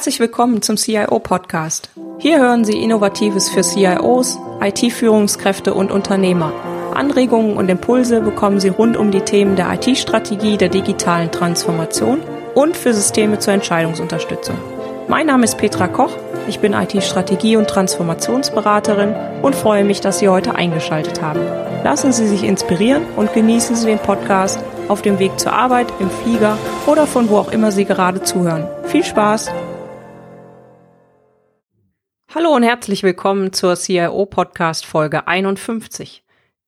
Herzlich willkommen zum CIO Podcast. Hier hören Sie Innovatives für CIOs, IT-Führungskräfte und Unternehmer. Anregungen und Impulse bekommen Sie rund um die Themen der IT-Strategie, der digitalen Transformation und für Systeme zur Entscheidungsunterstützung. Mein Name ist Petra Koch, ich bin IT-Strategie- und Transformationsberaterin und freue mich, dass Sie heute eingeschaltet haben. Lassen Sie sich inspirieren und genießen Sie den Podcast auf dem Weg zur Arbeit, im Flieger oder von wo auch immer Sie gerade zuhören. Viel Spaß! Hallo und herzlich willkommen zur CIO Podcast Folge 51.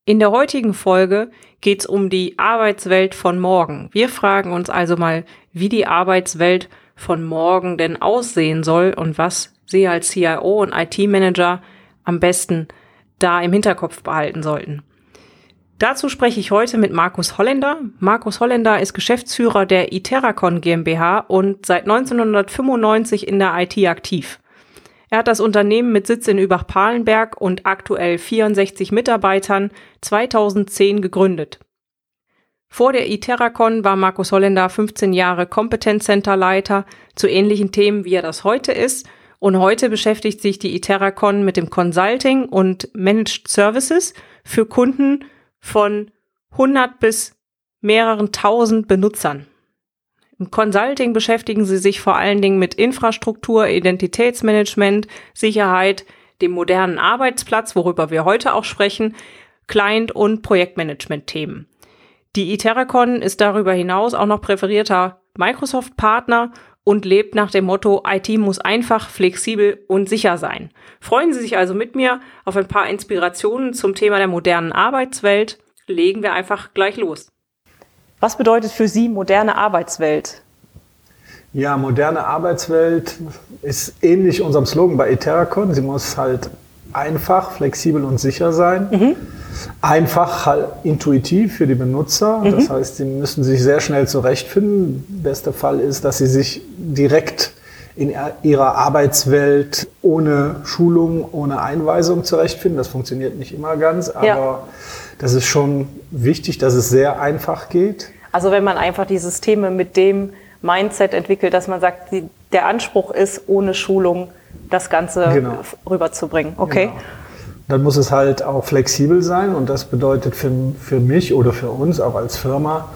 In der heutigen Folge geht es um die Arbeitswelt von morgen. Wir fragen uns also mal, wie die Arbeitswelt von morgen denn aussehen soll und was Sie als CIO und IT-Manager am besten da im Hinterkopf behalten sollten. Dazu spreche ich heute mit Markus Holländer. Markus Holländer ist Geschäftsführer der Iteracon GmbH und seit 1995 in der IT aktiv. Er hat das Unternehmen mit Sitz in Übach-Palenberg und aktuell 64 Mitarbeitern 2010 gegründet. Vor der Iteracon war Markus Holländer 15 Jahre Kompetenzcenterleiter zu ähnlichen Themen, wie er das heute ist. Und heute beschäftigt sich die Iteracon mit dem Consulting und Managed Services für Kunden von 100 bis mehreren tausend Benutzern. Im Consulting beschäftigen sie sich vor allen Dingen mit Infrastruktur, Identitätsmanagement, Sicherheit, dem modernen Arbeitsplatz, worüber wir heute auch sprechen, Client- und Projektmanagement-Themen. Die Iteracon ist darüber hinaus auch noch präferierter Microsoft-Partner und lebt nach dem Motto, IT muss einfach, flexibel und sicher sein. Freuen Sie sich also mit mir auf ein paar Inspirationen zum Thema der modernen Arbeitswelt. Legen wir einfach gleich los. Was bedeutet für Sie moderne Arbeitswelt? Ja, moderne Arbeitswelt ist ähnlich unserem Slogan bei Eteracon. Sie muss halt einfach, flexibel und sicher sein. Mhm. Einfach halt intuitiv für die Benutzer. Mhm. Das heißt, sie müssen sich sehr schnell zurechtfinden. Bester Fall ist, dass sie sich direkt in ihrer Arbeitswelt ohne Schulung, ohne Einweisung zurechtfinden. Das funktioniert nicht immer ganz, aber ja. Das ist schon wichtig, dass es sehr einfach geht. Also wenn man einfach die Systeme mit dem Mindset entwickelt, dass man sagt, die, der Anspruch ist, ohne Schulung das Ganze genau. rüberzubringen. Okay. Genau. Dann muss es halt auch flexibel sein und das bedeutet für, für mich oder für uns auch als Firma,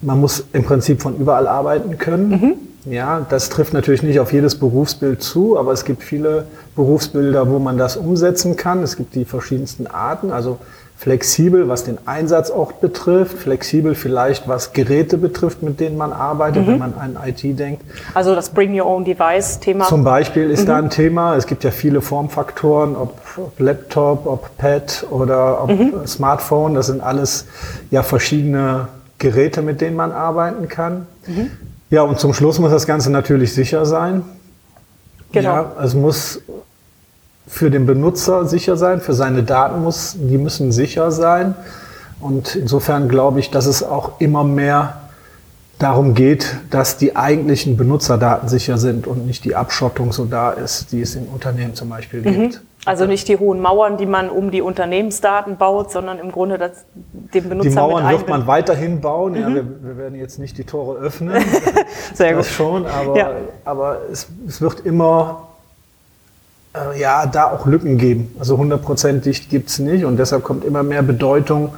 man muss im Prinzip von überall arbeiten können. Mhm. Ja, das trifft natürlich nicht auf jedes Berufsbild zu, aber es gibt viele Berufsbilder, wo man das umsetzen kann. Es gibt die verschiedensten Arten, also flexibel, was den Einsatzort betrifft, flexibel vielleicht, was Geräte betrifft, mit denen man arbeitet, mhm. wenn man an IT denkt. Also das Bring Your Own Device Thema. Zum Beispiel ist mhm. da ein Thema. Es gibt ja viele Formfaktoren, ob Laptop, ob Pad oder ob mhm. Smartphone. Das sind alles ja verschiedene Geräte, mit denen man arbeiten kann. Mhm. Ja, und zum Schluss muss das Ganze natürlich sicher sein. Genau. Ja, es muss für den Benutzer sicher sein, für seine Daten muss, die müssen sicher sein. Und insofern glaube ich, dass es auch immer mehr darum geht, dass die eigentlichen Benutzerdaten sicher sind und nicht die Abschottung so da ist, die es in Unternehmen zum Beispiel mhm. gibt. Also nicht die hohen Mauern, die man um die Unternehmensdaten baut, sondern im Grunde das, den Benutzer Die Mauern wird man weiterhin bauen. Mhm. Ja, wir, wir, werden jetzt nicht die Tore öffnen. Sehr das gut. schon, aber, ja. aber es, es wird immer äh, ja, da auch Lücken geben. Also 100% dicht gibt's nicht und deshalb kommt immer mehr Bedeutung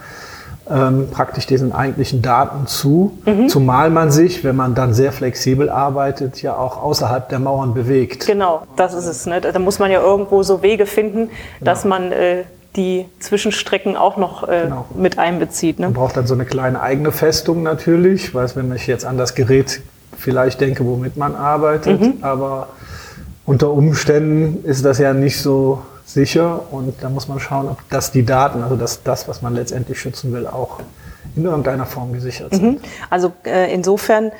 ähm, praktisch diesen eigentlichen Daten zu, mhm. zumal man sich, wenn man dann sehr flexibel arbeitet, ja auch außerhalb der Mauern bewegt. Genau, das ist es. Ne? Da muss man ja irgendwo so Wege finden, genau. dass man äh, die Zwischenstrecken auch noch äh, genau. mit einbezieht. Ne? Man braucht dann so eine kleine eigene Festung natürlich, weil wenn ich jetzt an das Gerät vielleicht denke, womit man arbeitet, mhm. aber unter Umständen ist das ja nicht so sicher und da muss man schauen, ob das die Daten, also das, das was man letztendlich schützen will, auch in irgendeiner Form gesichert sind. Mhm. Also äh, insofern,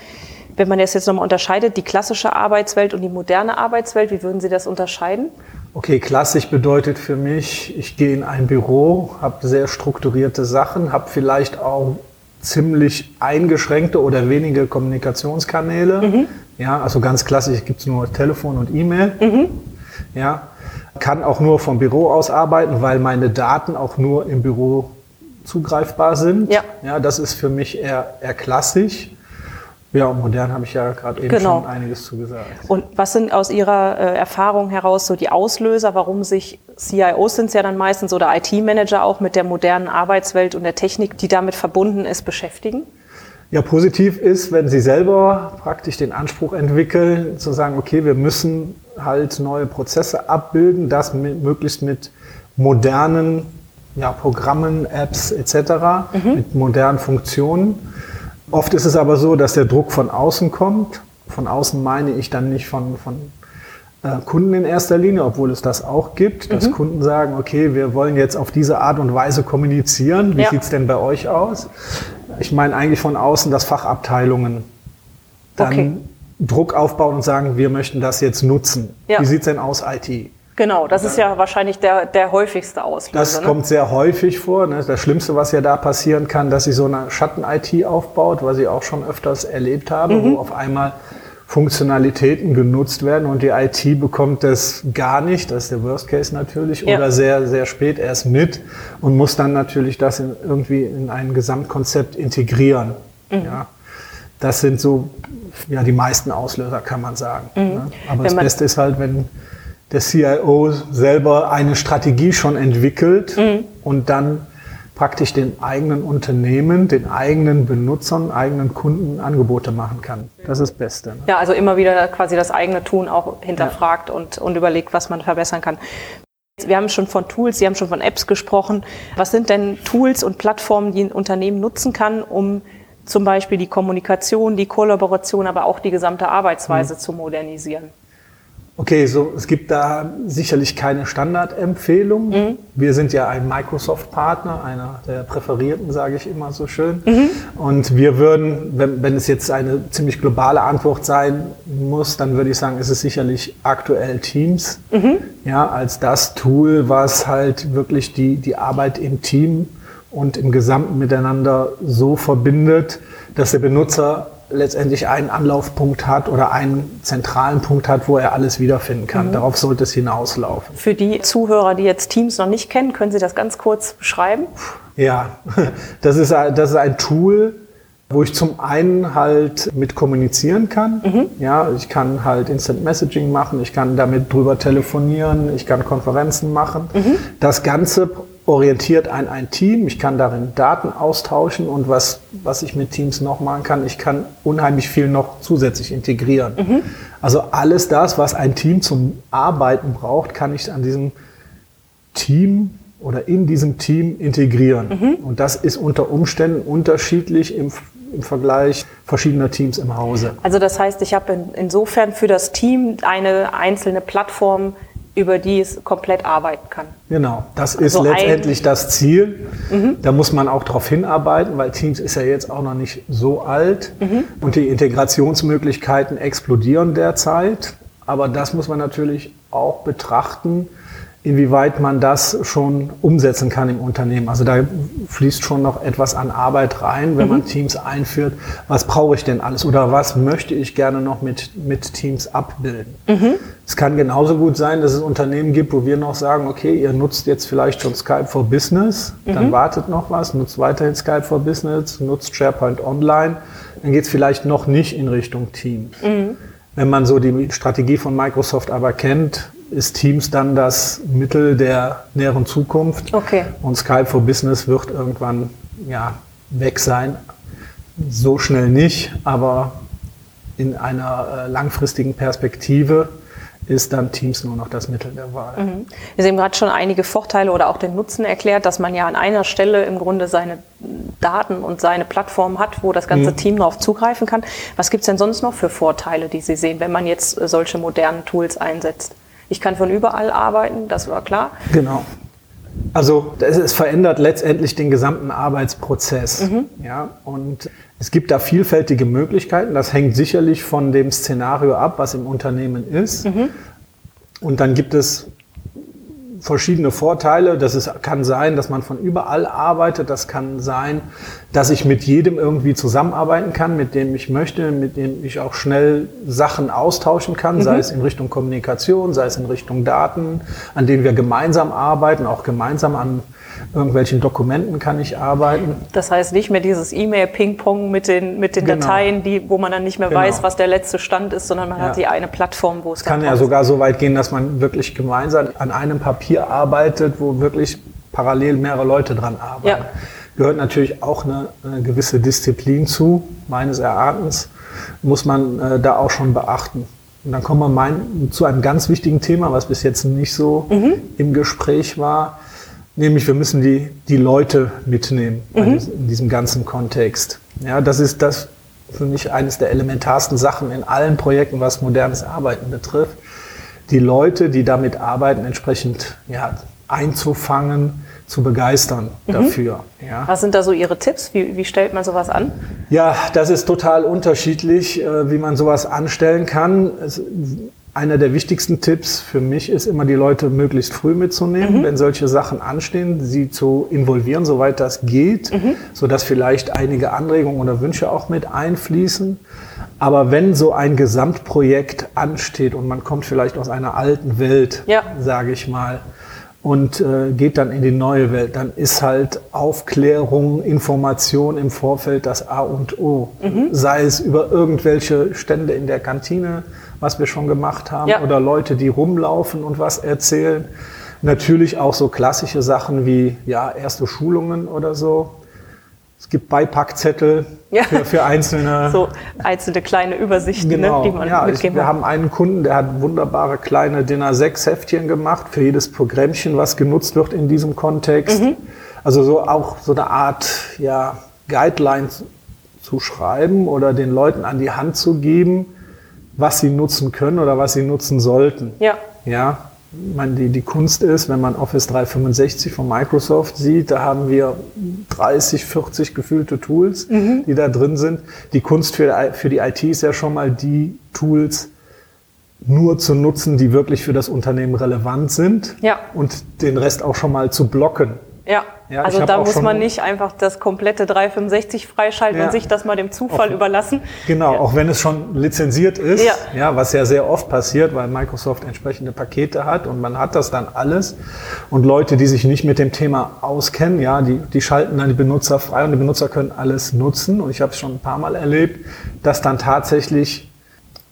wenn man das jetzt nochmal unterscheidet, die klassische Arbeitswelt und die moderne Arbeitswelt, wie würden Sie das unterscheiden? Okay, klassisch bedeutet für mich, ich gehe in ein Büro, habe sehr strukturierte Sachen, habe vielleicht auch ziemlich eingeschränkte oder wenige Kommunikationskanäle. Mhm. Ja, also ganz klassisch gibt es nur Telefon und E-Mail. Mhm. Ja, kann auch nur vom Büro aus arbeiten, weil meine Daten auch nur im Büro zugreifbar sind. Ja. ja das ist für mich eher, eher klassisch. Ja, und modern habe ich ja gerade eben Genau. schon einiges zu gesagt. Und was sind aus Ihrer äh, Erfahrung heraus so die Auslöser, warum sich CIOs sind es ja dann meistens oder IT-Manager auch mit der modernen Arbeitswelt und der Technik, die damit verbunden ist, beschäftigen? Ja, positiv ist, wenn Sie selber praktisch den Anspruch entwickeln, zu sagen, okay, wir müssen halt neue Prozesse abbilden, das mit, möglichst mit modernen ja, Programmen, Apps etc., mit modernen Funktionen. Oft ist es aber so, dass der Druck von außen kommt. Von außen meine ich dann nicht von, von äh, Kunden in erster Linie, obwohl es das auch gibt, dass Kunden sagen, okay, wir wollen jetzt auf diese Art und Weise kommunizieren. Wie Ja. sieht's denn bei euch aus? Ich meine eigentlich von außen, dass Fachabteilungen dann Okay. Druck aufbauen und sagen, wir möchten das jetzt nutzen. Ja. Wie sieht's denn aus, IT? Genau, das ist ja wahrscheinlich der, der häufigste Auslöser. Das ne? kommt sehr häufig vor. Ne? Das Schlimmste, was ja da passieren kann, dass sie so eine Schatten-IT aufbaut, was ich auch schon öfters erlebt habe, Mhm. wo auf einmal Funktionalitäten genutzt werden und die IT bekommt das gar nicht, das ist der Worst Case natürlich, Ja. oder sehr, sehr spät erst mit und muss dann natürlich das in, irgendwie in ein Gesamtkonzept integrieren. Mhm. Ja. Das sind so ja, die meisten Auslöser, kann man sagen. Ne? Aber Mhm. Wenn das Beste ist halt, wenn der CIO selber eine Strategie schon entwickelt Mhm. und dann praktisch den eigenen Unternehmen, den eigenen Benutzern, eigenen Kunden Angebote machen kann. Das ist das Beste. ne? Ja, also immer wieder quasi das eigene Tun auch hinterfragt und, und überlegt, was man verbessern kann. Wir haben schon von Tools, Sie haben schon von Apps gesprochen. Was sind denn Tools und Plattformen, die ein Unternehmen nutzen kann, um zum Beispiel die Kommunikation, die Kollaboration, aber auch die gesamte Arbeitsweise zu modernisieren? Okay, so es gibt da sicherlich keine Standardempfehlung. Mhm. Wir sind ja ein Microsoft-Partner, einer der präferierten, sage ich immer so schön. Mhm. Und wir würden, wenn, wenn es jetzt eine ziemlich globale Antwort sein muss, dann würde ich sagen, ist es sicherlich aktuell Teams, Mhm. ja, als das Tool, was halt wirklich die, die Arbeit im Team und im Gesamten miteinander so verbindet, dass der Benutzer letztendlich einen Anlaufpunkt hat oder einen zentralen Punkt hat, wo er alles wiederfinden kann. Mhm. Darauf sollte es hinauslaufen. Für die Zuhörer, die jetzt Teams noch nicht kennen, können Sie das ganz kurz beschreiben? Ja, das ist, ein- das ist ein Tool, wo ich zum einen halt mit kommunizieren kann. Ja, ich kann halt Instant Messaging machen, ich kann damit drüber telefonieren, ich kann Konferenzen machen. Das Ganze orientiert ein, ein Team. Ich kann darin Daten austauschen und was, was ich mit Teams noch machen kann, ich kann unheimlich viel noch zusätzlich integrieren. Also alles das, was ein Team zum Arbeiten braucht, kann ich an diesem Team oder in diesem Team integrieren. Und das ist unter Umständen unterschiedlich im, im Vergleich verschiedener Teams im Hause. Also das heißt, ich habe in, insofern für das Team eine einzelne Plattform, über die es komplett arbeiten kann. Genau, das ist Also letztendlich das Ziel. Da muss man auch darauf hinarbeiten, weil Teams ist ja jetzt auch noch nicht so alt und die Integrationsmöglichkeiten explodieren derzeit. Aber das muss man natürlich auch betrachten, inwieweit man das schon umsetzen kann im Unternehmen. Also da fließt schon noch etwas an Arbeit rein, wenn man Teams einführt. Was brauche ich denn alles oder was möchte ich gerne noch mit, mit Teams abbilden? Es kann genauso gut sein, dass es Unternehmen gibt, wo wir noch sagen, okay, ihr nutzt jetzt vielleicht schon Skype for Business, dann wartet noch was, nutzt weiterhin Skype for Business, nutzt SharePoint Online, dann geht es vielleicht noch nicht in Richtung Teams. Wenn man so die Strategie von Microsoft aber kennt, ist Teams dann das Mittel der näheren Zukunft. Okay. Und Skype for Business wird irgendwann ja, weg sein. So schnell nicht, aber in einer äh, langfristigen Perspektive ist dann Teams nur noch das Mittel der Wahl. Sie haben gerade schon einige Vorteile oder auch den Nutzen erklärt, dass man ja an einer Stelle im Grunde seine Daten und seine Plattform hat, wo das ganze Team darauf zugreifen kann. Was gibt es denn sonst noch für Vorteile, die Sie sehen, wenn man jetzt äh, solche modernen Tools einsetzt? Ich kann von überall arbeiten, das war klar. Genau. Also es, verändert letztendlich den gesamten Arbeitsprozess. Ja, und es gibt da vielfältige Möglichkeiten. Das hängt sicherlich von dem Szenario ab, was im Unternehmen ist. Und dann gibt es verschiedene Vorteile. Das ist, kann sein, dass man von überall arbeitet. Das kann sein, dass ich mit jedem irgendwie zusammenarbeiten kann, mit dem ich möchte, mit dem ich auch schnell Sachen austauschen kann, mhm. sei es in Richtung Kommunikation, sei es in Richtung Daten, an denen wir gemeinsam arbeiten, auch gemeinsam an irgendwelchen Dokumenten kann ich arbeiten. Das heißt nicht mehr dieses E-Mail-Ping-Pong mit den, mit den genau. Dateien, die, wo man dann nicht mehr genau. weiß, was der letzte Stand ist, sondern man ja. hat die eine Plattform, wo es Es kann ja sogar so weit gehen, dass man wirklich gemeinsam an einem Papier arbeitet, wo wirklich parallel mehrere Leute dran arbeiten. Ja. Gehört natürlich auch eine, eine, gewisse Disziplin zu, meines Erachtens, muss man äh, da auch schon beachten. Und dann kommen wir mein, zu einem ganz wichtigen Thema, was bis jetzt nicht so mhm. im Gespräch war Nämlich, wir müssen die, die Leute mitnehmen mhm. in diesem ganzen Kontext. Ja, das ist das für mich eines der elementarsten Sachen in allen Projekten, was modernes Arbeiten betrifft. Die Leute, die damit arbeiten, entsprechend ja, einzufangen, zu begeistern mhm. dafür. Ja. Was sind da so Ihre Tipps? Wie, wie stellt man sowas an? Ja, das ist total unterschiedlich, äh, wie man sowas anstellen kann. Es, einer der wichtigsten Tipps für mich ist immer, die Leute möglichst früh mitzunehmen, mhm. wenn solche Sachen anstehen, sie zu involvieren, soweit das geht, mhm. so dass vielleicht einige Anregungen oder Wünsche auch mit einfließen. Aber wenn so ein Gesamtprojekt ansteht und man kommt vielleicht aus einer alten Welt, ja. sage ich mal, und äh, geht dann in die neue Welt, dann ist halt Aufklärung, Information im Vorfeld das A und O. Mhm. Sei es über irgendwelche Stände in der Kantine, was wir schon gemacht haben, ja. oder Leute, die rumlaufen und was erzählen. Natürlich auch so klassische Sachen wie ja, erste Schulungen oder so. Es gibt Beipackzettel ja. für, für, einzelne. So einzelne kleine Übersichten, ne, genau. ne, die man ja, mitgeben Wir haben einen Kunden, der hat wunderbare kleine Dinner 6 Heftchen gemacht für jedes Programmchen, was genutzt wird in diesem Kontext. Mhm. Also so auch so eine Art ja, Guidelines zu schreiben oder den Leuten an die Hand zu geben, was sie nutzen können oder was sie nutzen sollten. Ja. Ja. Ich meine, die, die Kunst ist, wenn man Office 365 von Microsoft sieht, da haben wir 30, 40 gefühlte Tools, mhm. die da drin sind. Die Kunst für, für die IT ist ja schon mal die Tools nur zu nutzen, die wirklich für das Unternehmen relevant sind ja. und den Rest auch schon mal zu blocken. Ja. Ja, also da muss man nicht einfach das komplette 365 freischalten ja. und sich das mal dem Zufall auch, überlassen. Genau, ja. auch wenn es schon lizenziert ist, ja. was ja sehr oft passiert, weil Microsoft entsprechende Pakete hat und man hat das dann alles. Und Leute, die sich nicht mit dem Thema auskennen, ja, die, die schalten dann die Benutzer frei und die Benutzer können alles nutzen. Und ich habe es schon ein paar Mal erlebt, dass dann tatsächlich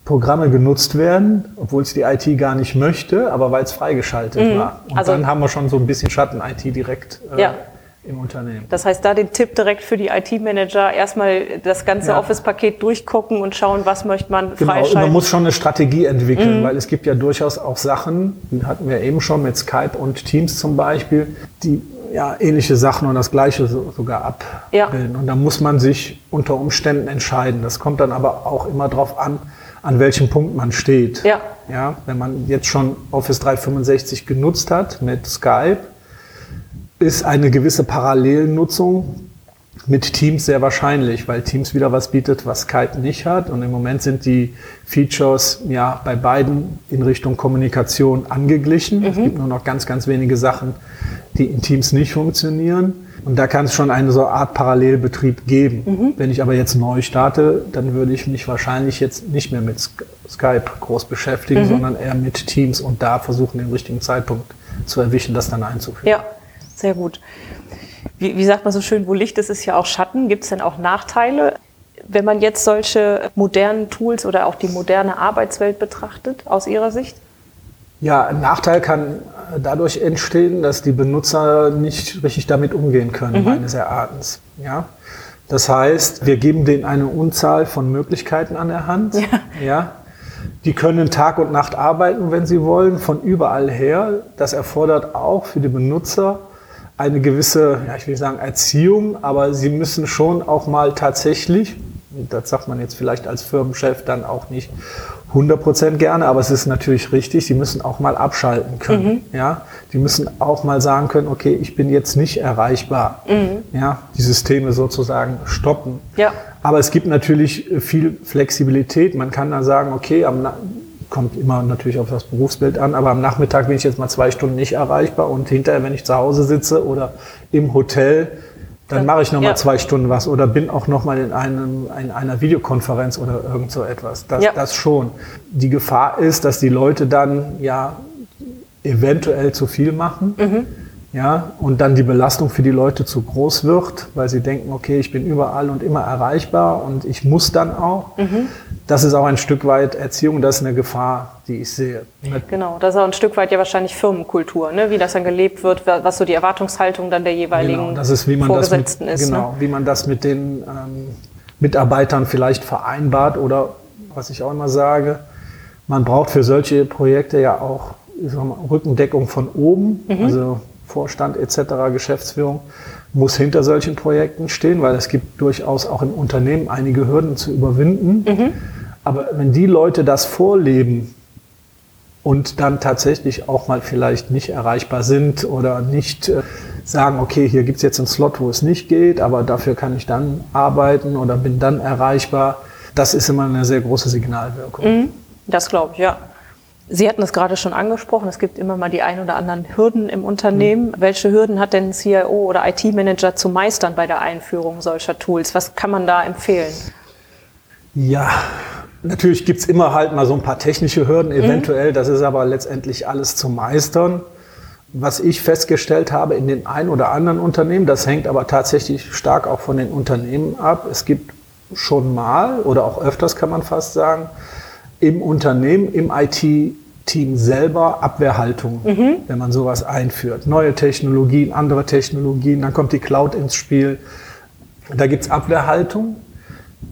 Programme genutzt werden, obwohl es die IT gar nicht möchte, aber weil es freigeschaltet mhm. war. Und also, dann haben wir schon so ein bisschen Schatten-IT direkt äh, ja. Im Unternehmen. Das heißt, da den Tipp direkt für die IT-Manager, erstmal das ganze ja. Office-Paket durchgucken und schauen, was möchte man genau, freischalten. Man muss schon eine Strategie entwickeln, mhm. weil es gibt ja durchaus auch Sachen, die hatten wir eben schon mit Skype und Teams zum Beispiel, die ja, ähnliche Sachen und das Gleiche so, sogar abbilden. Ja. Und da muss man sich unter Umständen entscheiden. Das kommt dann aber auch immer darauf an, an welchem Punkt man steht. Ja. Ja, wenn man jetzt schon Office 365 genutzt hat mit Skype, ist eine gewisse Parallelnutzung mit Teams sehr wahrscheinlich, weil Teams wieder was bietet, was Skype nicht hat. Und im Moment sind die Features ja bei beiden in Richtung Kommunikation angeglichen. Mhm. Es gibt nur noch ganz, ganz wenige Sachen, die in Teams nicht funktionieren. Und da kann es schon eine so Art Parallelbetrieb geben. Mhm. Wenn ich aber jetzt neu starte, dann würde ich mich wahrscheinlich jetzt nicht mehr mit Skype groß beschäftigen, mhm. sondern eher mit Teams und da versuchen, den richtigen Zeitpunkt zu erwischen, das dann einzuführen. Ja, sehr gut. Wie, wie sagt man so schön, wo Licht ist, ist ja auch Schatten. Gibt es denn auch Nachteile, wenn man jetzt solche modernen Tools oder auch die moderne Arbeitswelt betrachtet, aus Ihrer Sicht? Ja, ein Nachteil kann dadurch entstehen, dass die Benutzer nicht richtig damit umgehen können, mhm. meines Erachtens. Ja? Das heißt, wir geben denen eine Unzahl von Möglichkeiten an der Hand. Ja. ja? Die können Tag und Nacht arbeiten, wenn sie wollen, von überall her. Das erfordert auch für die Benutzer eine gewisse, ja, ich will sagen Erziehung, aber sie müssen schon auch mal tatsächlich, das sagt man jetzt vielleicht als Firmenchef dann auch nicht 100% gerne, aber es ist natürlich richtig, sie müssen auch mal abschalten können. Mhm. Ja, die müssen auch mal sagen können, okay, ich bin jetzt nicht erreichbar. Mhm. Ja, die Systeme sozusagen stoppen. Ja. Aber es gibt natürlich viel Flexibilität. Man kann dann sagen, okay, am kommt immer natürlich auf das Berufsbild an, aber am Nachmittag bin ich jetzt mal zwei Stunden nicht erreichbar und hinterher, wenn ich zu Hause sitze oder im Hotel, dann mache ich noch ja. mal zwei Stunden was oder bin auch noch mal in, einem, in einer Videokonferenz oder irgend so etwas. Das, ja. das schon. Die Gefahr ist, dass die Leute dann ja eventuell zu viel machen. Mhm. Ja, und dann die Belastung für die Leute zu groß wird, weil sie denken, okay, ich bin überall und immer erreichbar und ich muss dann auch. Mhm. Das ist auch ein Stück weit Erziehung, das ist eine Gefahr, die ich sehe. Genau, das ist auch ein Stück weit ja wahrscheinlich Firmenkultur, ne? wie das dann gelebt wird, was so die Erwartungshaltung dann der jeweiligen genau, das ist, wie man Vorgesetzten das mit, ist. Genau, ne? wie man das mit den ähm, Mitarbeitern vielleicht vereinbart oder was ich auch immer sage, man braucht für solche Projekte ja auch Rückendeckung von oben, mhm. also Vorstand etc., Geschäftsführung muss hinter solchen Projekten stehen, weil es gibt durchaus auch im Unternehmen einige Hürden zu überwinden. Mhm. Aber wenn die Leute das vorleben und dann tatsächlich auch mal vielleicht nicht erreichbar sind oder nicht äh, sagen, okay, hier gibt es jetzt einen Slot, wo es nicht geht, aber dafür kann ich dann arbeiten oder bin dann erreichbar, das ist immer eine sehr große Signalwirkung. Mhm. Das glaube ich, ja. Sie hatten es gerade schon angesprochen, es gibt immer mal die ein oder anderen Hürden im Unternehmen. Mhm. Welche Hürden hat denn ein CIO oder IT-Manager zu meistern bei der Einführung solcher Tools? Was kann man da empfehlen? Ja, natürlich gibt es immer halt mal so ein paar technische Hürden, mhm. eventuell. Mhm. Das ist aber letztendlich alles zu meistern. Was ich festgestellt habe in den ein oder anderen Unternehmen, das hängt aber tatsächlich stark auch von den Unternehmen ab. Es gibt schon mal oder auch öfters kann man fast sagen, im Unternehmen, im IT-Team selber Abwehrhaltung, mhm. wenn man sowas einführt. Neue Technologien, andere Technologien, dann kommt die Cloud ins Spiel. Da gibt's Abwehrhaltung.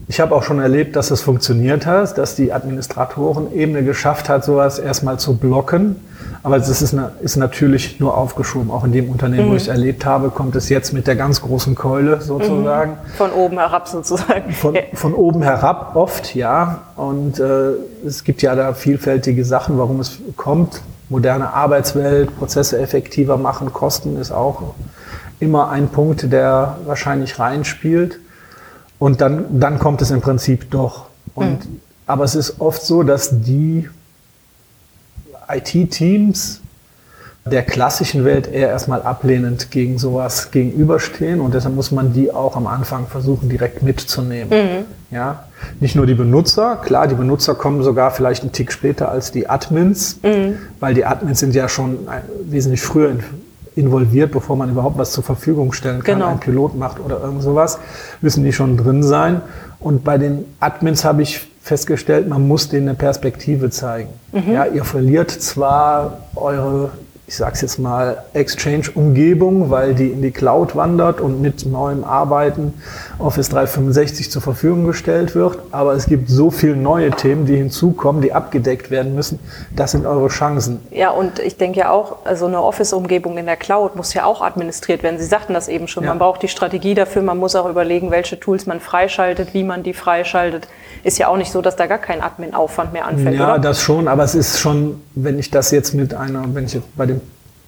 Ich habe auch schon erlebt, dass es funktioniert hat, dass die Administratorenebene geschafft hat, sowas erstmal zu blocken aber es ist, ist natürlich nur aufgeschoben. Auch in dem Unternehmen, mhm. wo ich es erlebt habe, kommt es jetzt mit der ganz großen Keule sozusagen. Mhm. Von oben herab sozusagen. Von, von oben herab oft, ja. Und äh, es gibt ja da vielfältige Sachen, warum es kommt. Moderne Arbeitswelt, Prozesse effektiver machen, Kosten ist auch immer ein Punkt, der wahrscheinlich reinspielt. Und dann, dann kommt es im Prinzip doch. Und, mhm. Aber es ist oft so, dass die IT-Teams der klassischen Welt eher erstmal ablehnend gegen sowas gegenüberstehen und deshalb muss man die auch am Anfang versuchen direkt mitzunehmen. Mhm. Ja, nicht nur die Benutzer, klar, die Benutzer kommen sogar vielleicht einen Tick später als die Admins, mhm. weil die Admins sind ja schon wesentlich früher involviert, bevor man überhaupt was zur Verfügung stellen kann, genau. ein Pilot macht oder irgend sowas, müssen die schon drin sein. Und bei den Admins habe ich festgestellt, man muss denen eine Perspektive zeigen. Mhm. Ja, ihr verliert zwar eure ich sage es jetzt mal, Exchange-Umgebung, weil die in die Cloud wandert und mit neuem Arbeiten Office 365 zur Verfügung gestellt wird. Aber es gibt so viele neue Themen, die hinzukommen, die abgedeckt werden müssen. Das sind eure Chancen. Ja, und ich denke ja auch, also eine Office-Umgebung in der Cloud muss ja auch administriert werden. Sie sagten das eben schon. Ja. Man braucht die Strategie dafür. Man muss auch überlegen, welche Tools man freischaltet, wie man die freischaltet. Ist ja auch nicht so, dass da gar kein Admin-Aufwand mehr anfällt. Ja, oder? das schon. Aber es ist schon, wenn ich das jetzt mit einer, wenn ich jetzt bei dem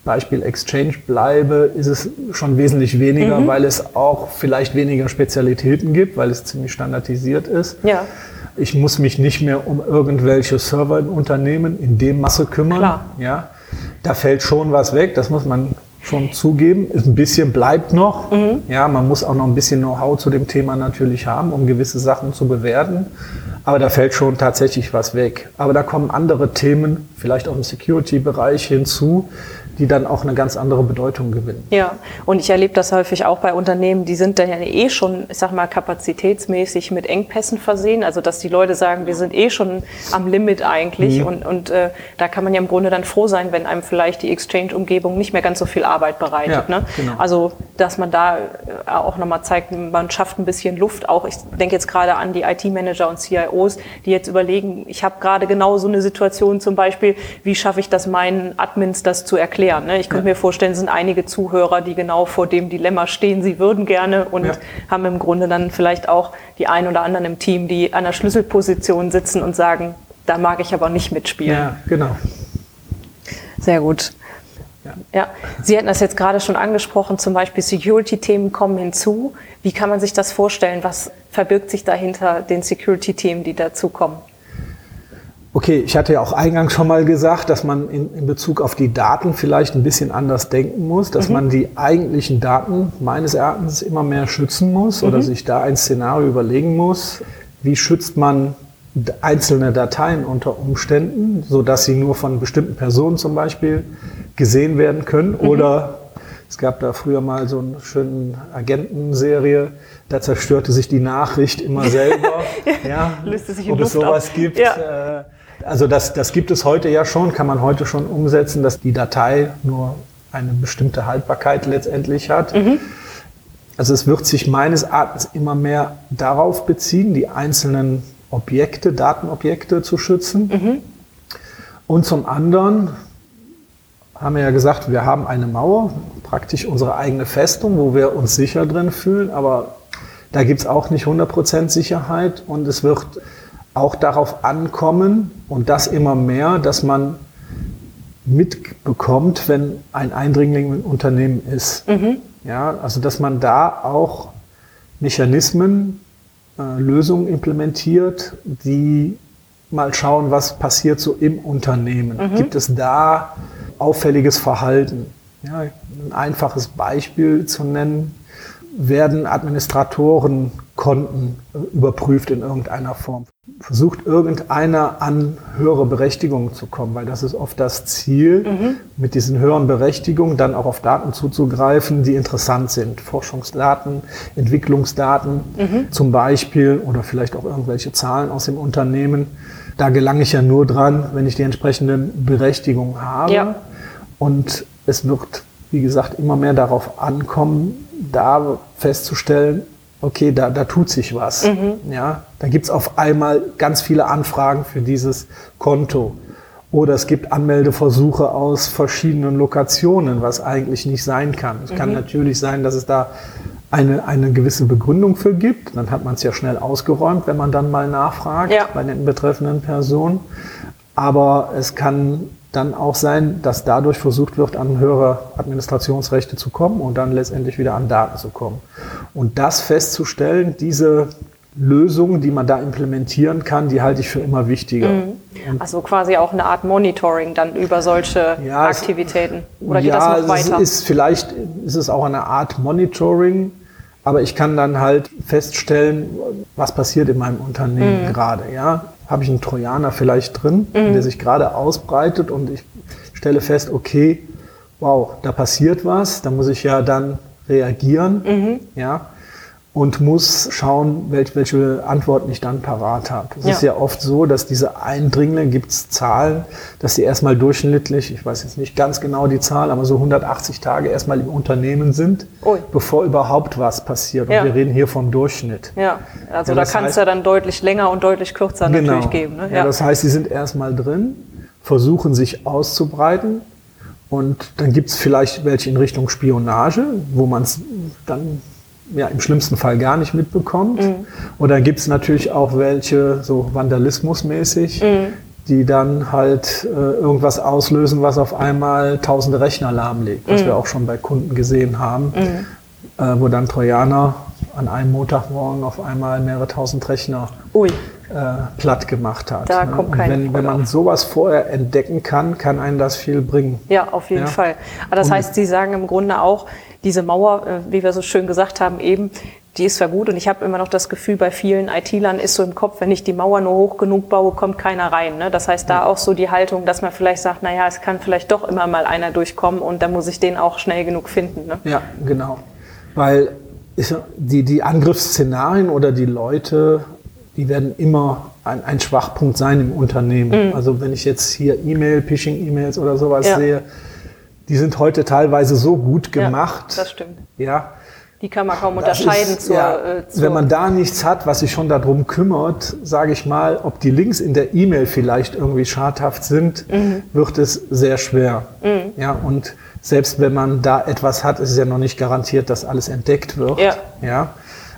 Beispiel Exchange bleibe, ist es schon wesentlich weniger, mhm. weil es auch vielleicht weniger Spezialitäten gibt, weil es ziemlich standardisiert ist. Ja. Ich muss mich nicht mehr um irgendwelche Server in Unternehmen in dem Masse kümmern. Klar. Ja. Da fällt schon was weg, das muss man schon zugeben. Ein bisschen bleibt noch. Mhm. Ja, man muss auch noch ein bisschen Know-how zu dem Thema natürlich haben, um gewisse Sachen zu bewerten. Aber da fällt schon tatsächlich was weg. Aber da kommen andere Themen, vielleicht auch im Security-Bereich hinzu, die dann auch eine ganz andere Bedeutung gewinnen. Ja, und ich erlebe das häufig auch bei Unternehmen, die sind dann ja eh schon, ich sag mal, kapazitätsmäßig mit Engpässen versehen. Also dass die Leute sagen, wir sind eh schon am Limit eigentlich. Mhm. Und, und äh, da kann man ja im Grunde dann froh sein, wenn einem vielleicht die Exchange-Umgebung nicht mehr ganz so viel Arbeit bereitet. Ja, ne? genau. Also dass man da äh, auch nochmal zeigt, man schafft ein bisschen Luft. Auch ich denke jetzt gerade an die IT-Manager und CIOs, die jetzt überlegen, ich habe gerade genau so eine Situation zum Beispiel, wie schaffe ich das meinen Admins das zu erklären? Erklären. Ne? Ich könnte ja. mir vorstellen, es sind einige Zuhörer, die genau vor dem Dilemma stehen. Sie würden gerne und ja. haben im Grunde dann vielleicht auch die einen oder anderen im Team, die an der Schlüsselposition sitzen und sagen, da mag ich aber nicht mitspielen. Ja, genau. Sehr gut. Ja. ja. Sie hatten das jetzt gerade schon angesprochen, zum Beispiel Security-Themen kommen hinzu. Wie kann man sich das vorstellen? Was verbirgt sich dahinter den Security-Themen, die dazukommen? Okay, ich hatte ja auch eingangs schon mal gesagt, dass man in, in Bezug auf die Daten vielleicht ein bisschen anders denken muss, dass mhm. man die eigentlichen Daten meines Erachtens immer mehr schützen muss mhm. oder sich da ein Szenario überlegen muss. Wie schützt man einzelne Dateien unter Umständen, so dass sie nur von bestimmten Personen zum Beispiel gesehen werden können mhm. oder es gab da früher mal so eine schöne Agentenserie, da zerstörte sich die Nachricht immer selber. ja, löste sich in ob Luft es sowas auf. gibt. Ja. Äh, also das, das gibt es heute ja schon, kann man heute schon umsetzen, dass die Datei nur eine bestimmte Haltbarkeit letztendlich hat. Mhm. Also es wird sich meines Erachtens immer mehr darauf beziehen, die einzelnen Objekte, Datenobjekte zu schützen. Mhm. Und zum anderen haben wir ja gesagt, wir haben eine Mauer, praktisch unsere eigene Festung, wo wir uns sicher drin fühlen, aber da gibt es auch nicht 100% Sicherheit und es wird auch darauf ankommen und das immer mehr, dass man mitbekommt, wenn ein Eindringling im Unternehmen ist. Mhm. Ja, also dass man da auch Mechanismen, äh, Lösungen implementiert, die mal schauen, was passiert so im Unternehmen. Mhm. Gibt es da auffälliges Verhalten? Ja, ein einfaches Beispiel zu nennen, werden Administratorenkonten überprüft in irgendeiner Form. Versucht irgendeiner an höhere Berechtigungen zu kommen, weil das ist oft das Ziel, mhm. mit diesen höheren Berechtigungen dann auch auf Daten zuzugreifen, die interessant sind. Forschungsdaten, Entwicklungsdaten mhm. zum Beispiel oder vielleicht auch irgendwelche Zahlen aus dem Unternehmen. Da gelange ich ja nur dran, wenn ich die entsprechenden Berechtigungen habe. Ja. Und es wird, wie gesagt, immer mehr darauf ankommen, da festzustellen, okay, da, da tut sich was. Mhm. Ja, da gibt's auf einmal ganz viele Anfragen für dieses Konto. Oder es gibt Anmeldeversuche aus verschiedenen Lokationen, was eigentlich nicht sein kann. Es mhm. kann natürlich sein, dass es da eine, eine gewisse Begründung für gibt. Dann hat man es ja schnell ausgeräumt, wenn man dann mal nachfragt ja. bei den betreffenden Personen. Aber es kann dann auch sein, dass dadurch versucht wird, an höhere Administrationsrechte zu kommen und dann letztendlich wieder an Daten zu kommen. Und das festzustellen, diese Lösungen, die man da implementieren kann, die halte ich für immer wichtiger. Mhm. Also quasi auch eine Art Monitoring dann über solche ja, Aktivitäten. Oder ja, geht das noch weiter? Es ist, vielleicht ist es auch eine Art Monitoring, aber ich kann dann halt feststellen, was passiert in meinem Unternehmen mhm. gerade. Ja? Habe ich einen Trojaner vielleicht drin, mhm. der sich gerade ausbreitet und ich stelle fest, okay, wow, da passiert was, da muss ich ja dann reagieren, mhm. ja und muss schauen, welche, welche Antworten ich dann parat habe. Es ja. ist ja oft so, dass diese Eindringlinge, gibt es Zahlen, dass sie erstmal durchschnittlich, ich weiß jetzt nicht ganz genau die Zahl, aber so 180 Tage erstmal im Unternehmen sind, Ui. bevor überhaupt was passiert. Und ja. wir reden hier vom Durchschnitt. Ja, also ja, da kann es ja dann deutlich länger und deutlich kürzer genau. natürlich geben. Ne? Ja. ja, das heißt, sie sind erstmal drin, versuchen sich auszubreiten, und dann gibt es vielleicht welche in Richtung Spionage, wo man es dann ja, im schlimmsten Fall gar nicht mitbekommt. Mhm. Oder gibt es natürlich auch welche, so vandalismusmäßig, mhm. die dann halt äh, irgendwas auslösen, was auf einmal tausende Rechner lahmlegt, was mhm. wir auch schon bei Kunden gesehen haben, mhm. äh, wo dann Trojaner an einem Montagmorgen auf einmal mehrere tausend Rechner Ui. Äh, platt gemacht hat. Da ne? kommt kein wenn, wenn man sowas vorher entdecken kann, kann einen das viel bringen. Ja, auf jeden ja? Fall. Aber das Und heißt, Sie sagen im Grunde auch, diese Mauer, äh, wie wir so schön gesagt haben, eben, die ist zwar gut und ich habe immer noch das Gefühl, bei vielen IT-Lern ist so im Kopf, wenn ich die Mauer nur hoch genug baue, kommt keiner rein. Ne? Das heißt, da auch so die Haltung, dass man vielleicht sagt, naja, es kann vielleicht doch immer mal einer durchkommen und da muss ich den auch schnell genug finden. Ne? Ja, genau. Weil die, die Angriffsszenarien oder die Leute, die werden immer ein, ein Schwachpunkt sein im Unternehmen. Mhm. Also wenn ich jetzt hier E-Mail, Phishing-E-Mails oder sowas ja. sehe, die sind heute teilweise so gut gemacht. Ja, das stimmt. Ja. Die kann man kaum unterscheiden ist, zur, ja, äh, zur Wenn man da nichts hat, was sich schon darum kümmert, sage ich mal, ob die Links in der E-Mail vielleicht irgendwie schadhaft sind, mhm. wird es sehr schwer. Mhm. Ja, und selbst wenn man da etwas hat, ist es ja noch nicht garantiert, dass alles entdeckt wird. Ja. ja.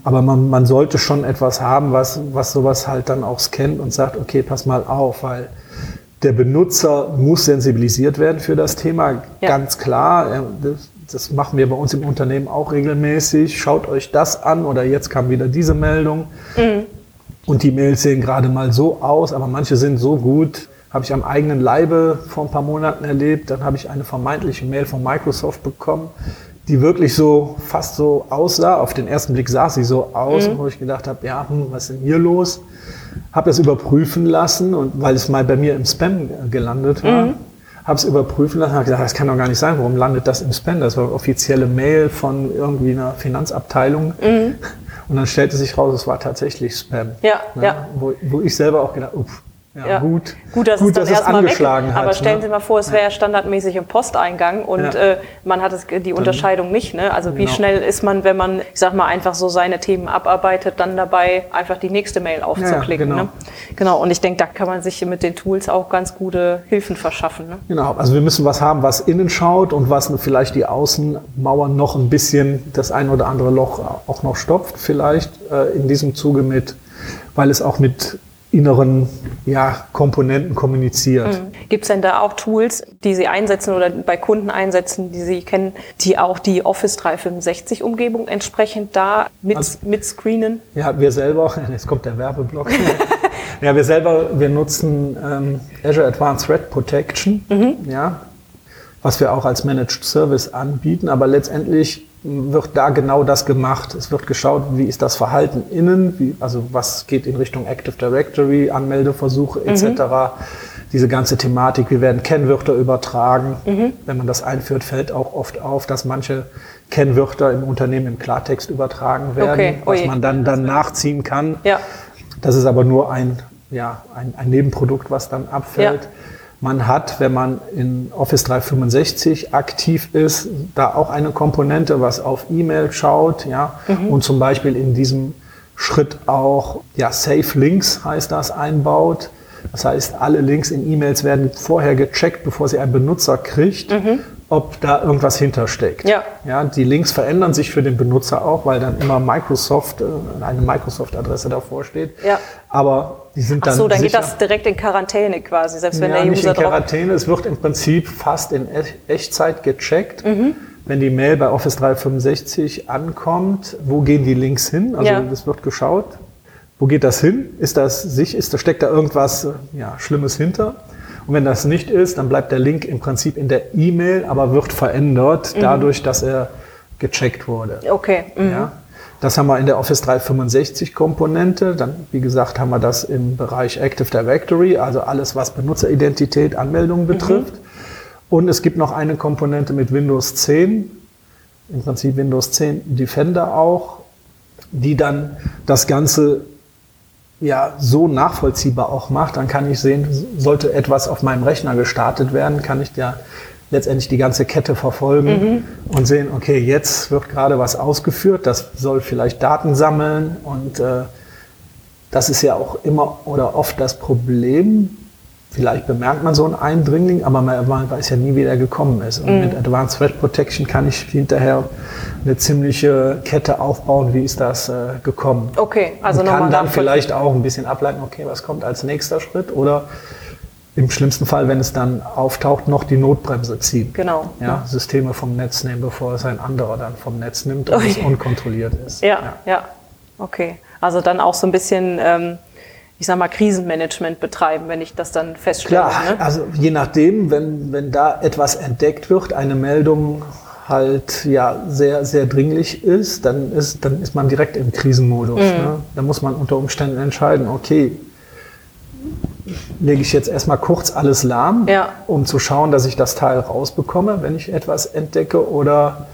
Aber man, man sollte schon etwas haben, was, was sowas halt dann auch scannt und sagt, okay, pass mal auf, weil der Benutzer muss sensibilisiert werden für das Thema, ja. ganz klar. Das, das, machen wir bei uns im Unternehmen auch regelmäßig. Schaut euch das an oder jetzt kam wieder diese Meldung. Mhm. Und die Mails sehen gerade mal so aus, aber manche sind so gut, habe ich am eigenen Leibe vor ein paar Monaten erlebt. Dann habe ich eine vermeintliche Mail von Microsoft bekommen, die wirklich so fast so aussah. Auf den ersten Blick sah sie so aus, mhm. wo ich gedacht habe, ja, hm, was ist denn hier los? Habe das überprüfen lassen und weil es mal bei mir im Spam gelandet war, mhm. habe es überprüfen lassen, habe gesagt, das kann doch gar nicht sein. Warum landet das im Spam? Das war eine offizielle Mail von irgendwie einer Finanzabteilung. Mhm. Und dann stellte sich raus, es war tatsächlich Spam. Ja, ne? ja. Wo, wo ich selber auch gedacht, uff, ja, ja, gut. Gut, dass gut, es dann dass erstmal weg. Hat, aber stellen ne? Sie mal vor, es wäre ja. standardmäßig im Posteingang und ja. äh, man hat es, die Unterscheidung nicht. Ne? Also wie genau. schnell ist man, wenn man, ich sag mal, einfach so seine Themen abarbeitet, dann dabei einfach die nächste Mail aufzuklicken. genau. Ne? genau. Und ich denke, da kann man sich mit den Tools auch ganz gute Hilfen verschaffen. Ne? Genau. Also wir müssen was haben, was innen schaut und was vielleicht die Außenmauern noch ein bisschen das ein oder andere Loch auch noch stopft. Vielleicht äh, in diesem Zuge mit, weil es auch mit inneren ja, Komponenten kommuniziert. Mhm. Gibt es denn da auch Tools, die Sie einsetzen oder bei Kunden einsetzen, die Sie kennen, die auch die Office 365 Umgebung entsprechend da mit, also, mit screenen? Ja, wir selber, jetzt kommt der Werbeblock. ja, wir selber, wir nutzen ähm, Azure Advanced Threat Protection, mhm. ja, was wir auch als Managed Service anbieten, aber letztendlich wird da genau das gemacht. Es wird geschaut, wie ist das Verhalten innen, wie, also was geht in Richtung Active Directory, Anmeldeversuche etc. Mhm. Diese ganze Thematik, wie werden Kennwörter übertragen. Mhm. Wenn man das einführt, fällt auch oft auf, dass manche Kennwörter im Unternehmen im Klartext übertragen werden, okay. was man dann, dann nachziehen kann. Ja. Das ist aber nur ein, ja, ein, ein Nebenprodukt, was dann abfällt. Ja. Man hat, wenn man in Office 365 aktiv ist, da auch eine Komponente, was auf E-Mail schaut, ja, mhm. und zum Beispiel in diesem Schritt auch, ja, Safe Links heißt das, einbaut. Das heißt, alle Links in E-Mails werden vorher gecheckt, bevor sie ein Benutzer kriegt. Mhm ob da irgendwas hintersteckt. Ja. ja. Die Links verändern sich für den Benutzer auch, weil dann immer Microsoft, äh, eine Microsoft-Adresse davor steht. Ja. Aber die sind dann. Ach so, dann sicher. geht das direkt in Quarantäne quasi, selbst wenn ja, der User nicht in Quarantäne, es wird im Prinzip fast in Echtzeit gecheckt. Mhm. Wenn die Mail bei Office 365 ankommt, wo gehen die Links hin? Also ja. das wird geschaut. Wo geht das hin? Ist das sich, ist, da steckt da irgendwas ja, Schlimmes hinter? Und wenn das nicht ist, dann bleibt der Link im Prinzip in der E-Mail, aber wird verändert mhm. dadurch, dass er gecheckt wurde. Okay. Mhm. Ja? Das haben wir in der Office 365 Komponente. Dann, wie gesagt, haben wir das im Bereich Active Directory, also alles, was Benutzeridentität, Anmeldungen mhm. betrifft. Mhm. Und es gibt noch eine Komponente mit Windows 10, im Prinzip Windows 10 Defender auch, die dann das Ganze ja so nachvollziehbar auch macht, dann kann ich sehen, sollte etwas auf meinem Rechner gestartet werden, kann ich ja letztendlich die ganze Kette verfolgen mhm. und sehen, okay, jetzt wird gerade was ausgeführt, das soll vielleicht Daten sammeln und äh, das ist ja auch immer oder oft das Problem, Vielleicht bemerkt man so einen Eindringling, aber man, weiß ja nie, wie der gekommen ist. Und mm. mit Advanced Threat Protection kann ich hinterher eine ziemliche Kette aufbauen, wie ist das äh, gekommen. Okay, also Und kann dann vielleicht auch ein bisschen ableiten, okay, was kommt als nächster Schritt oder im schlimmsten Fall, wenn es dann auftaucht, noch die Notbremse ziehen. Genau. Ja, Systeme vom Netz nehmen, bevor es ein anderer dann vom Netz nimmt und es unkontrolliert ist. Ja, ja, ja, okay. Also dann auch so ein bisschen... Ähm ich sag mal, Krisenmanagement betreiben, wenn ich das dann feststelle. Klar, ne? also je nachdem, wenn, wenn da etwas entdeckt wird, eine Meldung halt ja sehr, sehr dringlich ist, dann ist, dann ist man direkt im Krisenmodus. Mhm. Ne? Da muss man unter Umständen entscheiden, okay, lege ich jetzt erstmal kurz alles lahm, ja. um zu schauen, dass ich das Teil rausbekomme, wenn ich etwas entdecke, oder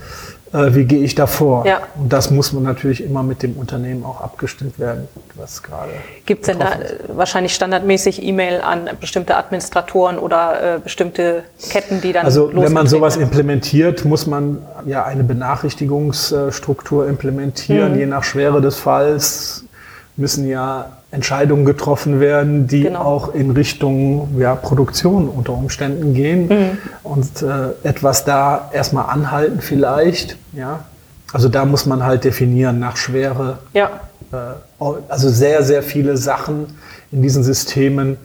äh, wie gehe ich davor? Ja. Und das muss man natürlich immer mit dem Unternehmen auch abgestimmt werden, was gerade. Gibt es denn da ist. wahrscheinlich standardmäßig E-Mail an bestimmte Administratoren oder äh, bestimmte Ketten, die dann. Also wenn man sowas implementiert, muss man ja eine Benachrichtigungsstruktur implementieren. Mhm. Je nach Schwere des Falls müssen ja Entscheidungen getroffen werden, die genau. auch in Richtung ja, Produktion unter Umständen gehen mhm. und äh, etwas da erstmal anhalten vielleicht. Ja? Also da muss man halt definieren nach Schwere. Ja. Äh, also sehr, sehr viele Sachen in diesen Systemen,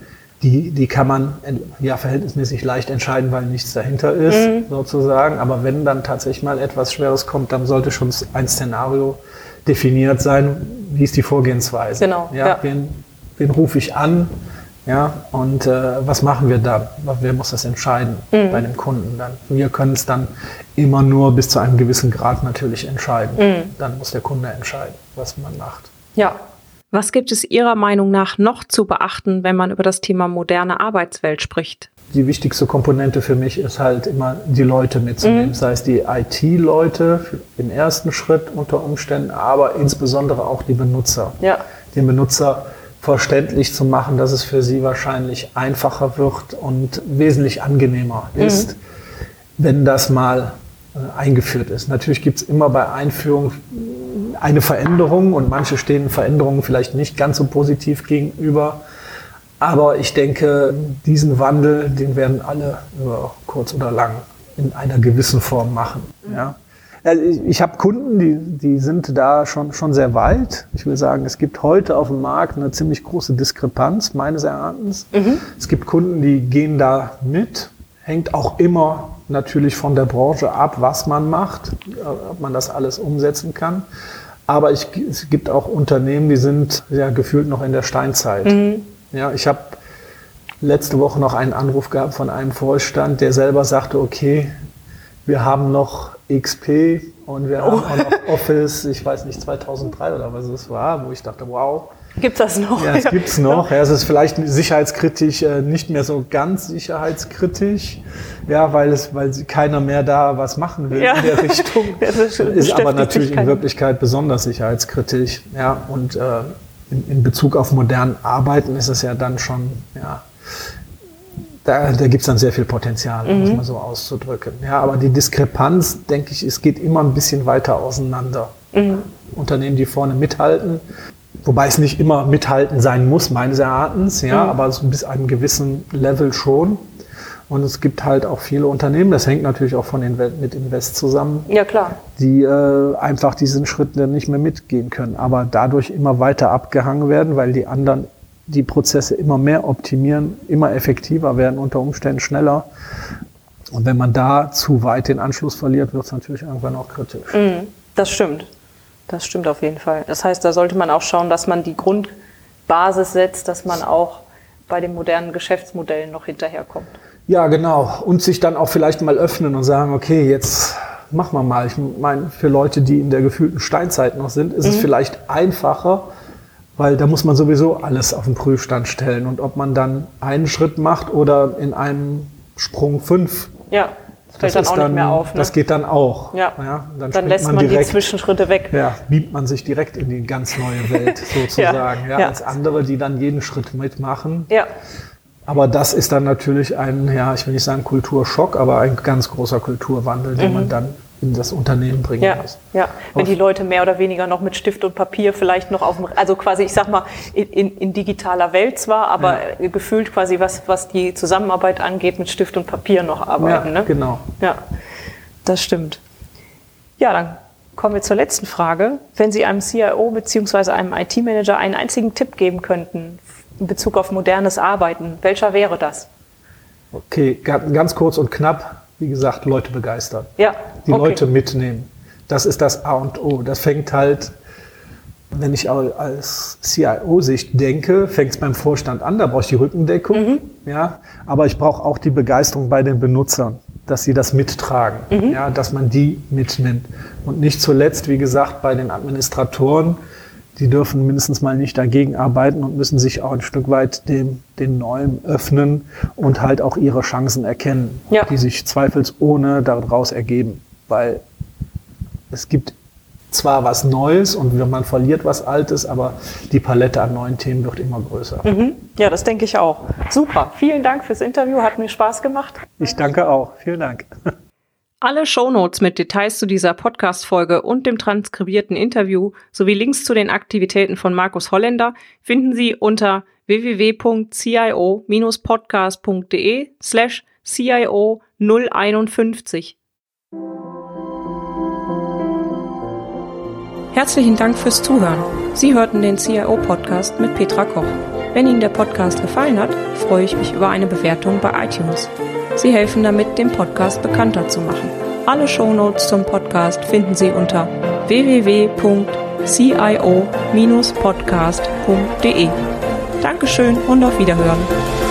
die, die kann man ja verhältnismäßig leicht entscheiden, weil nichts dahinter ist, mhm. sozusagen. Aber wenn dann tatsächlich mal etwas Schweres kommt, dann sollte schon ein Szenario definiert sein, wie ist die Vorgehensweise? Genau, Ja, ja. Wen, wen rufe ich an? Ja, und äh, was machen wir dann? Wer muss das entscheiden Mhm. bei dem Kunden dann? Wir können es dann immer nur bis zu einem gewissen Grad natürlich entscheiden. Mhm. Dann muss der Kunde entscheiden, was man macht. Ja. Was gibt es Ihrer Meinung nach noch zu beachten, wenn man über das Thema moderne Arbeitswelt spricht? Die wichtigste Komponente für mich ist halt immer die Leute mitzunehmen, Mhm. sei es die IT-Leute im ersten Schritt unter Umständen, aber insbesondere auch die Benutzer. Ja. Den Benutzer verständlich zu machen, dass es für sie wahrscheinlich einfacher wird und wesentlich angenehmer ist, wenn das mal äh, eingeführt ist. Natürlich gibt es immer bei Einführung eine Veränderung und manche stehen Veränderungen vielleicht nicht ganz so positiv gegenüber. Aber ich denke, diesen Wandel, den werden alle über kurz oder lang in einer gewissen Form machen. Ja. Also ich, ich habe Kunden, die, die sind da schon, schon sehr weit. Ich will sagen, es gibt heute auf dem Markt eine ziemlich große Diskrepanz meines Erachtens. Es gibt Kunden, die gehen da mit. Hängt auch immer natürlich von der Branche ab, was man macht, äh, ob man das alles umsetzen kann. Aber ich, es gibt auch Unternehmen, die sind ja gefühlt noch in der Steinzeit. Ja, ich habe letzte Woche noch einen Anruf gehabt von einem Vorstand, der selber sagte, okay, wir haben noch XP und wir haben auch noch Office, ich weiß nicht, 2003 oder was es war, wo ich dachte, wow, Gibt das noch? ja, es gibt's noch. Ja, es ist vielleicht sicherheitskritisch, äh, nicht mehr so ganz sicherheitskritisch, ja, weil es, weil keiner mehr da was machen will Ja. in der Richtung. Das ist- ist aber natürlich in. Wirklichkeit besonders sicherheitskritisch. Ja, und äh, in, in Bezug auf modernen Arbeiten ist es ja dann schon, ja, da, da gibt's dann sehr viel Potenzial, um Mhm. es mal so auszudrücken. Ja, aber die Diskrepanz, denke ich, es geht immer ein bisschen weiter auseinander. Mhm. Unternehmen, die vorne mithalten, wobei es nicht immer mithalten sein muss, meines Erachtens, ja, Mhm. aber so bis einem gewissen Level schon. Und es gibt halt auch viele Unternehmen, das hängt natürlich auch von Inve mit Invest zusammen, Ja, klar. die äh, einfach diesen Schritt dann nicht mehr mitgehen können, aber dadurch immer weiter abgehangen werden, weil die anderen die Prozesse immer mehr optimieren, immer effektiver werden, unter Umständen schneller. Und wenn man da zu weit den Anschluss verliert, wird es natürlich irgendwann auch kritisch. Mhm. Das stimmt. Das stimmt auf jeden Fall. Das heißt, da sollte man auch schauen, dass man die Grundbasis setzt, dass man auch bei den modernen Geschäftsmodellen noch hinterherkommt. Ja, genau. Und sich dann auch vielleicht mal öffnen und sagen, okay, jetzt machen wir mal. Ich meine, für Leute, die in der gefühlten Steinzeit noch sind, ist es vielleicht einfacher, weil da muss man sowieso alles auf den Prüfstand stellen. Und ob man dann einen Schritt macht oder in einem Sprung fünf, Ja, das fällt dann ist auch nicht mehr auf. Ne? Das geht dann auch. ja. dann dann springt lässt man, die direkt, Zwischenschritte weg. ja, beamt man sich direkt in die ganz neue Welt sozusagen. ja, ja. Als andere, die dann jeden Schritt mitmachen. Ja, Aber das ist dann natürlich ein, ja, ich will nicht sagen Kulturschock, aber ein ganz großer Kulturwandel, den man dann in das Unternehmen bringen Mhm. ja, muss. ja. Wenn die Leute mehr oder weniger noch mit Stift und Papier vielleicht noch auf dem, also quasi, ich sag mal, in, in, digitaler Welt zwar, aber äh, gefühlt quasi, was, was die Zusammenarbeit angeht, mit Stift und Papier noch arbeiten. Ja, ne? genau. Ja, das stimmt. Ja, dann kommen wir zur letzten Frage. Wenn Sie einem CIO bzw. einem IT-Manager einen einzigen Tipp geben könnten in Bezug auf modernes Arbeiten, welcher wäre das? Okay, ga- ganz kurz und knapp, wie gesagt, Leute begeistern. Ja, Die okay. Leute mitnehmen. Das ist das A und O. Das fängt halt, wenn ich als CIO-Sicht denke, fängt es beim Vorstand an, da brauche ich die Rückendeckung. Mhm. Ja, aber ich brauche auch die Begeisterung bei den Benutzern, dass sie das mittragen, Mhm. ja, dass man die mitnimmt. Und nicht zuletzt, wie gesagt, bei den Administratoren, die dürfen mindestens mal nicht dagegen arbeiten und müssen sich auch ein Stück weit dem, den Neuen öffnen und halt auch ihre Chancen erkennen, Ja. die sich zweifelsohne daraus ergeben. Weil es gibt zwar was Neues und man verliert was Altes, aber die Palette an neuen Themen wird immer größer. Mhm. Ja, das denke ich auch. Super. Vielen Dank fürs Interview. Hat mir Spaß gemacht. Ich danke auch. Vielen Dank. Alle Shownotes mit Details zu dieser Podcast-Folge und dem transkribierten Interview sowie Links zu den Aktivitäten von Markus Holländer finden Sie unter www.cio-podcast.de slash CIO 051. Herzlichen Dank fürs Zuhören. Sie hörten den CIO-Podcast mit Petra Koch. Wenn Ihnen der Podcast gefallen hat, freue ich mich über eine Bewertung bei iTunes. Sie helfen damit, den Podcast bekannter zu machen. Alle Shownotes zum Podcast finden Sie unter www.cio-podcast.de cio-podcast.de. Dankeschön und auf Wiederhören.